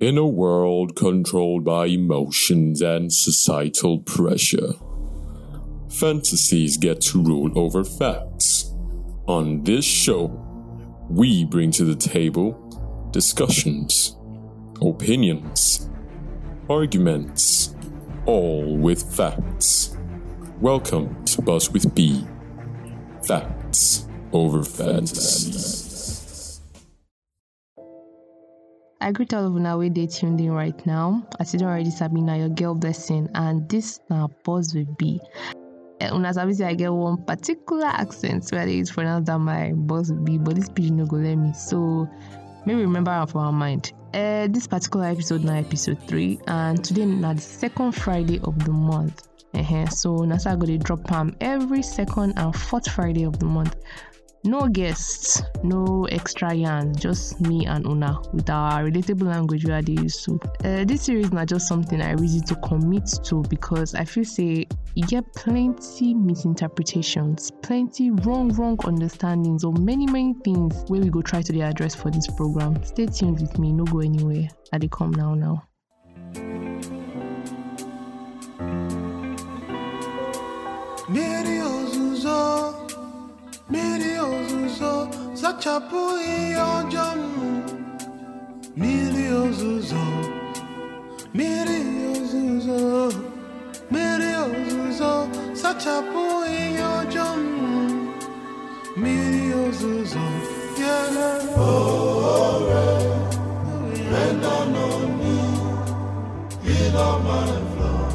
In a world controlled by emotions and societal pressure, fantasies get to rule over facts. On this show, we bring to the table discussions, opinions, arguments, all with facts. Welcome to Buzz with B. Facts over fantasy. I greet all of una wey dey tuned in right now. As you don already sabi, na your girl Blessing, and this now Buzz with B. Uh, una sabi I get one particular accent where I dey use pronounce that my boss with B, but this pidgin no go let me. So maybe remember for our mind. Uh, this particular episode now episode three, and today na the second Friday of the month. Uh-huh. So na so I go dey drop am every second and fourth Friday of the month. No guests, no extra yarns, just me and Una with our relatable language we are dey use to. Uh, this series not just something I really to commit to because I feel say e get plenty misinterpretations, plenty wrong wrong understandings of many many things where we go try to dey address for this program. Stay tuned with me, no go anywhere. I dey come now now. Miri zachapụ ihe ọjọọ m. Miri ozuzo, miri ozuzo, miri ozuzo, zachapụ ihe ọjọọ m. Miri ozuzo, yele. Oh, rain, rain down on me, heal all my flaws,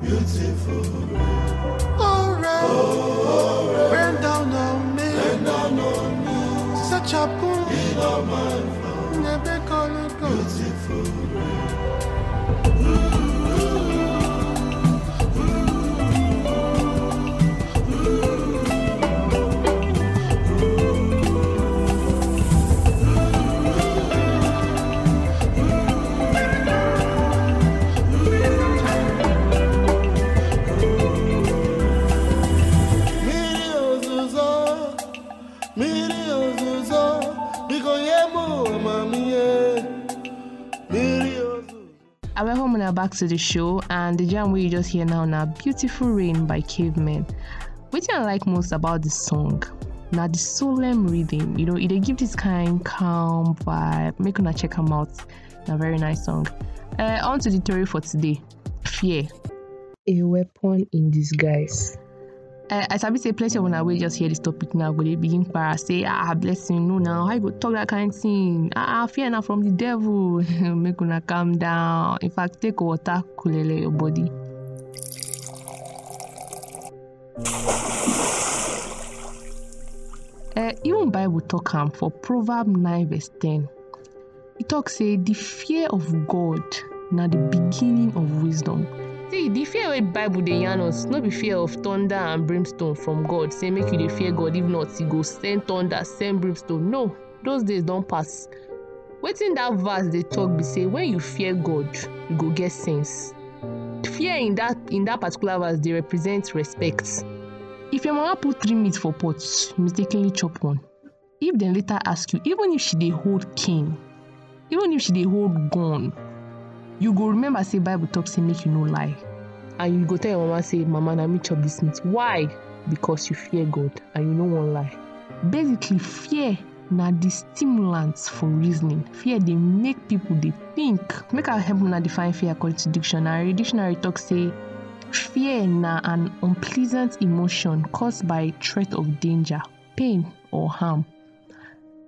beautiful rain. Oh, rain, rain boom, heal all my flaws, never gonna go. Beautiful rain. Mmiri Una back to the show, and the jam you just hear now na "Beautiful Rain" by Cavemen. Wetin I like most about the song Now the solemn rhythm. You know, dey give this kind calm vibe. Make una check am out. A very nice song. Uh, on to the story for today. Fear, a weapon in disguise. Uh, I sabi say plenty of una wey just hear this topic now go dey begin para say ah blessing no now how you go talk that kind thing? Ah ah, fear na from the devil. Make una calm down. In fact take water coolele your body. Uh, even bible talk am for proverb 9 verse 10 e talk say the fear of god na the beginning of wisdom see the fear wey bible dey yarn us no be fear of thunder and brimstone from god say make you dey fear god. If not he go send thunder send brimstone. No those days don pass. Wetin that verse dey talk be say when you fear god you go get sense. Fear in that in that particular verse dey represent respect. If your mama put three meat for pot you mistakenly chop one. If dem later ask you even if she dey hold cane even if she dey hold gun you go remember say bible talk say make you no lie. And you go tell your mama say mama na me chop this meat. Why? Because you fear god and you no wan lie. Basically fear na the stimulant for reasoning. Fear dey make people dey think. Make i help una define fear according to dictionary. Dictionary talk say fear na an unpleasant emotion caused by threat of danger pain or harm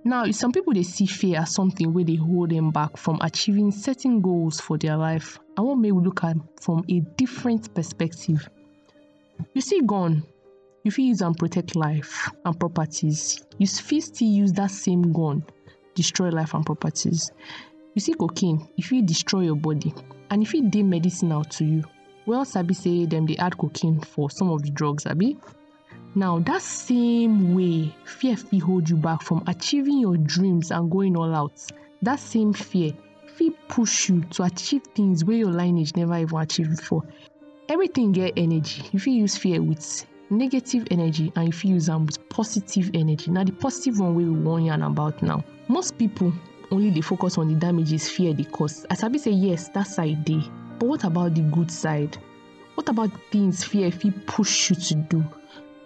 now some people they see fear as something where they hold them back from achieving certain goals for their life. I wan make we look at from a different perspective? You see gun you fit use am protect life and properties. You fit still use that same gun destroy life and properties. You see cocaine if fit destroy your body and e fit dey medicinal to you. Well, sabi say them they add cocaine for some of the drugs abi now that same way fear fit hold you back from achieving your dreams and going all out. That same fear fit push you to achieve things where your lineage never even achieved before. Everything get energy. If you use fear with negative energy and if you use am with positive energy. Now, the positive one wey we wan yarn about now. Most people only dey focus on the damages fear dey cause. I sabi say yes that side dey. But what about the good side? What about things fear fit push you to do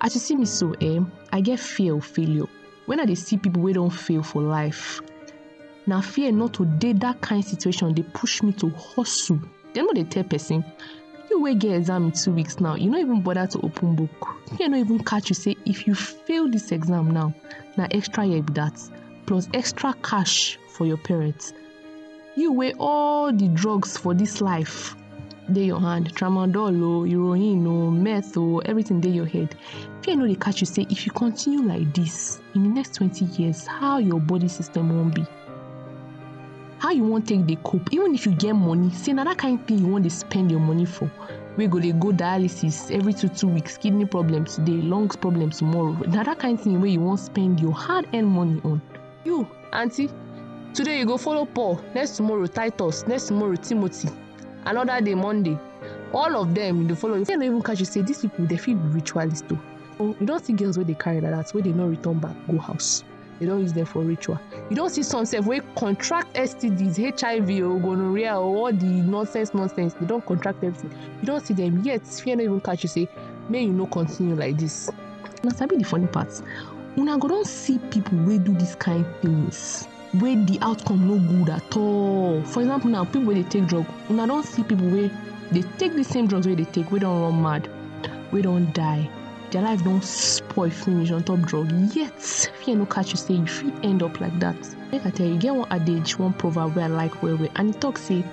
as you see me so eh i get fear of failure. When i dey see people wey don fail for life na fear not to dey that kind situation dey push me to hustle. Dem no dey tell person you wey get exam in two weeks now you no even bother to open book. Fear no even catch you say if you fail this exam now na extra year be that plus extra cash for your parents you wey all the drugs for this life dey your hand tramadol o heroin o meth o everything dey your head. Fear no dey catch you say if you continue like this in the next twenty years how your body system wan be? How you wan take dey cope? Even if you get money say na that kind thing you wan dey spend your money for wey go dey go dialysis every two two weeks kidney problem today lungs problem tomorrow na that kind thing wey you wan spend your hard earned money on. You aunty today you go follow paul next tomorrow titus next tomorrow timothy another day monday all of them you dey follow you no even catch you say these people dey fit be ritualist o oh you don see girls wey dey carry like that wey dey no return back go house. They don use them for ritual. You don see some sef wey contract stds hiv o gonorrhea o all the nonsense nonsense. They don contract everything. You don see them yet. Fear no even catch you say make you no continue like this. Na sabi the funny part? Una go don see people wey do this kind things wey the outcome no good at all. For example now people wey dey take drug una don see people wey dey take the same drugs wey dey take wey don run mad wey don die. Their life don spoil finish on top drug. Yet fear no catch you say you fit end up like that. Make i tell you get one adage one proverb wey i like well well and e talk say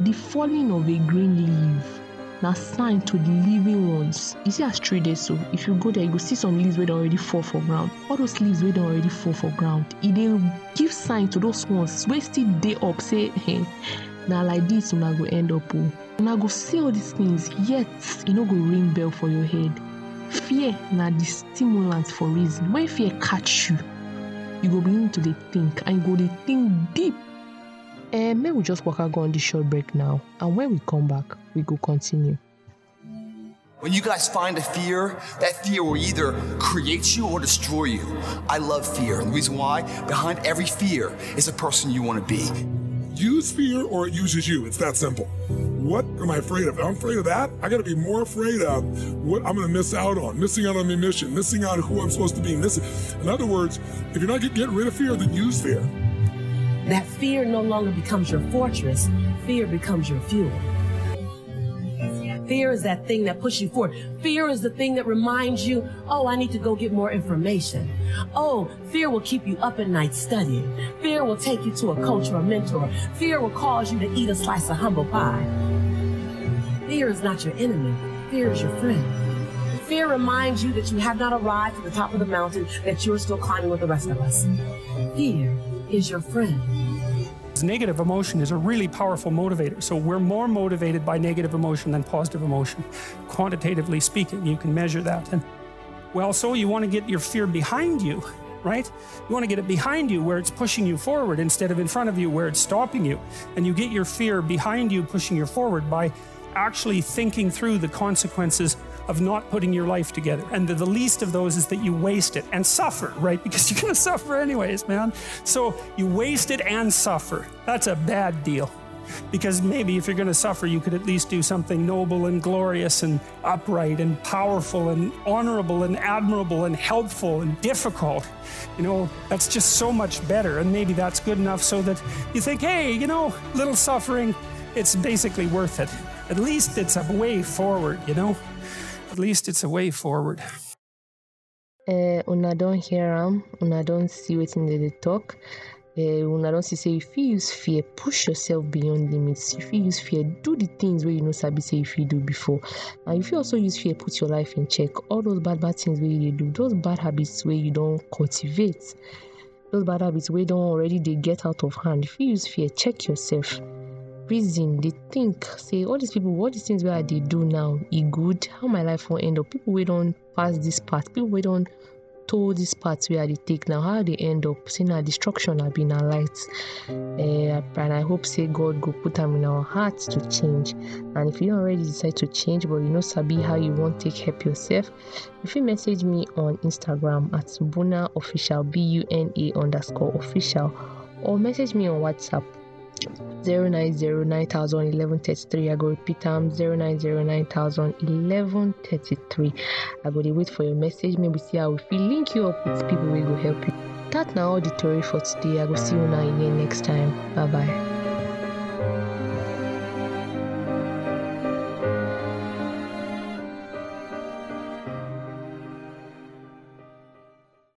the falling of a green leaf na sign to the living ones. You see as tree dey so if you go there you go see some leaves wey don already fall for ground. All those leaves wey don already fall for ground e dey give sign to those ones wey still dey up say hey, na like this una go end up o una go see all these things yet e no go ring bell for your head. Fear na the stimulant for reason. When fear catch you you go begin to dey think and you go dey think deep eh make we just waka go on this short break now and when we come back we go continue. When you guys find a fear, that fear will either create you or destroy you. I love fear. And the reason why, behind every fear is a person you want to be. Use fear or it uses you. It's that simple. What am I afraid of? I'm afraid of that. I got to be more afraid of what I'm going to miss out on, missing out on my mission, missing out on who I'm supposed to be. Missing. In other words, if you're not getting rid of fear, then use fear. That fear no longer becomes your fortress, fear becomes your fuel. Fear is that thing that pushes you forward. Fear is the thing that reminds you, oh, I need to go get more information. Oh, fear will keep you up at night studying. Fear will take you to a coach or a mentor. Fear will cause you to eat a slice of humble pie. Fear is not your enemy. Fear is your friend. Fear reminds you that you have not arrived at the top of the mountain, that you are still climbing with the rest of us. Fear is your friend. Negative emotion is a really powerful motivator. So we're more motivated by negative emotion than positive emotion. Quantitatively speaking, you can measure that. And well, so you want to get your fear behind you, right? You want to get it behind you where it's pushing you forward instead of in front of you where it's stopping you. And you get your fear behind you, pushing you forward by actually thinking through the consequences of not putting your life together. And the, the, least of those is that you waste it and suffer, right? Because you're going to suffer anyways, man. So you waste it and suffer. That's a bad deal. Because maybe if you're going to suffer, you could at least do something noble and glorious and upright and powerful and honorable and admirable and helpful and difficult. You know, that's just so much better. And maybe that's good enough so that you think, hey, you know, little suffering, it's basically worth it. At least it's a way forward, you know? At least it's a way forward. Uh, una don hear am, una don see wetin dem dey talk. Uh, una don see say if you use fear push yourself beyond limits. If you use fear do the things wey you no sabi say if you do before. And if you also use fear put your life in check. All those bad bad things wey you do, those bad habits wey you don cultivate, those bad habits wey don already dey get out of hand. If you use fear check yourself. Reason dey think say all these people all these things i dey do now e good how my life will end up? People wey don pass this part people wey don toll this part wey i dey take now. How they end up? Seeing our destruction abi na light uh, and i hope say god go put them in our hearts to change. And if you already decide to change but you know sabi how you wan take help yourself If you message me on instagram at buna official b-u-n-a underscore official or message me on WhatsApp 090901133. I go repeat um, am 090901133. I go wait for your message. Maybe see how we link you up with people wey go help you. That now all the tori for today. I go see you now again next time. Bye bye.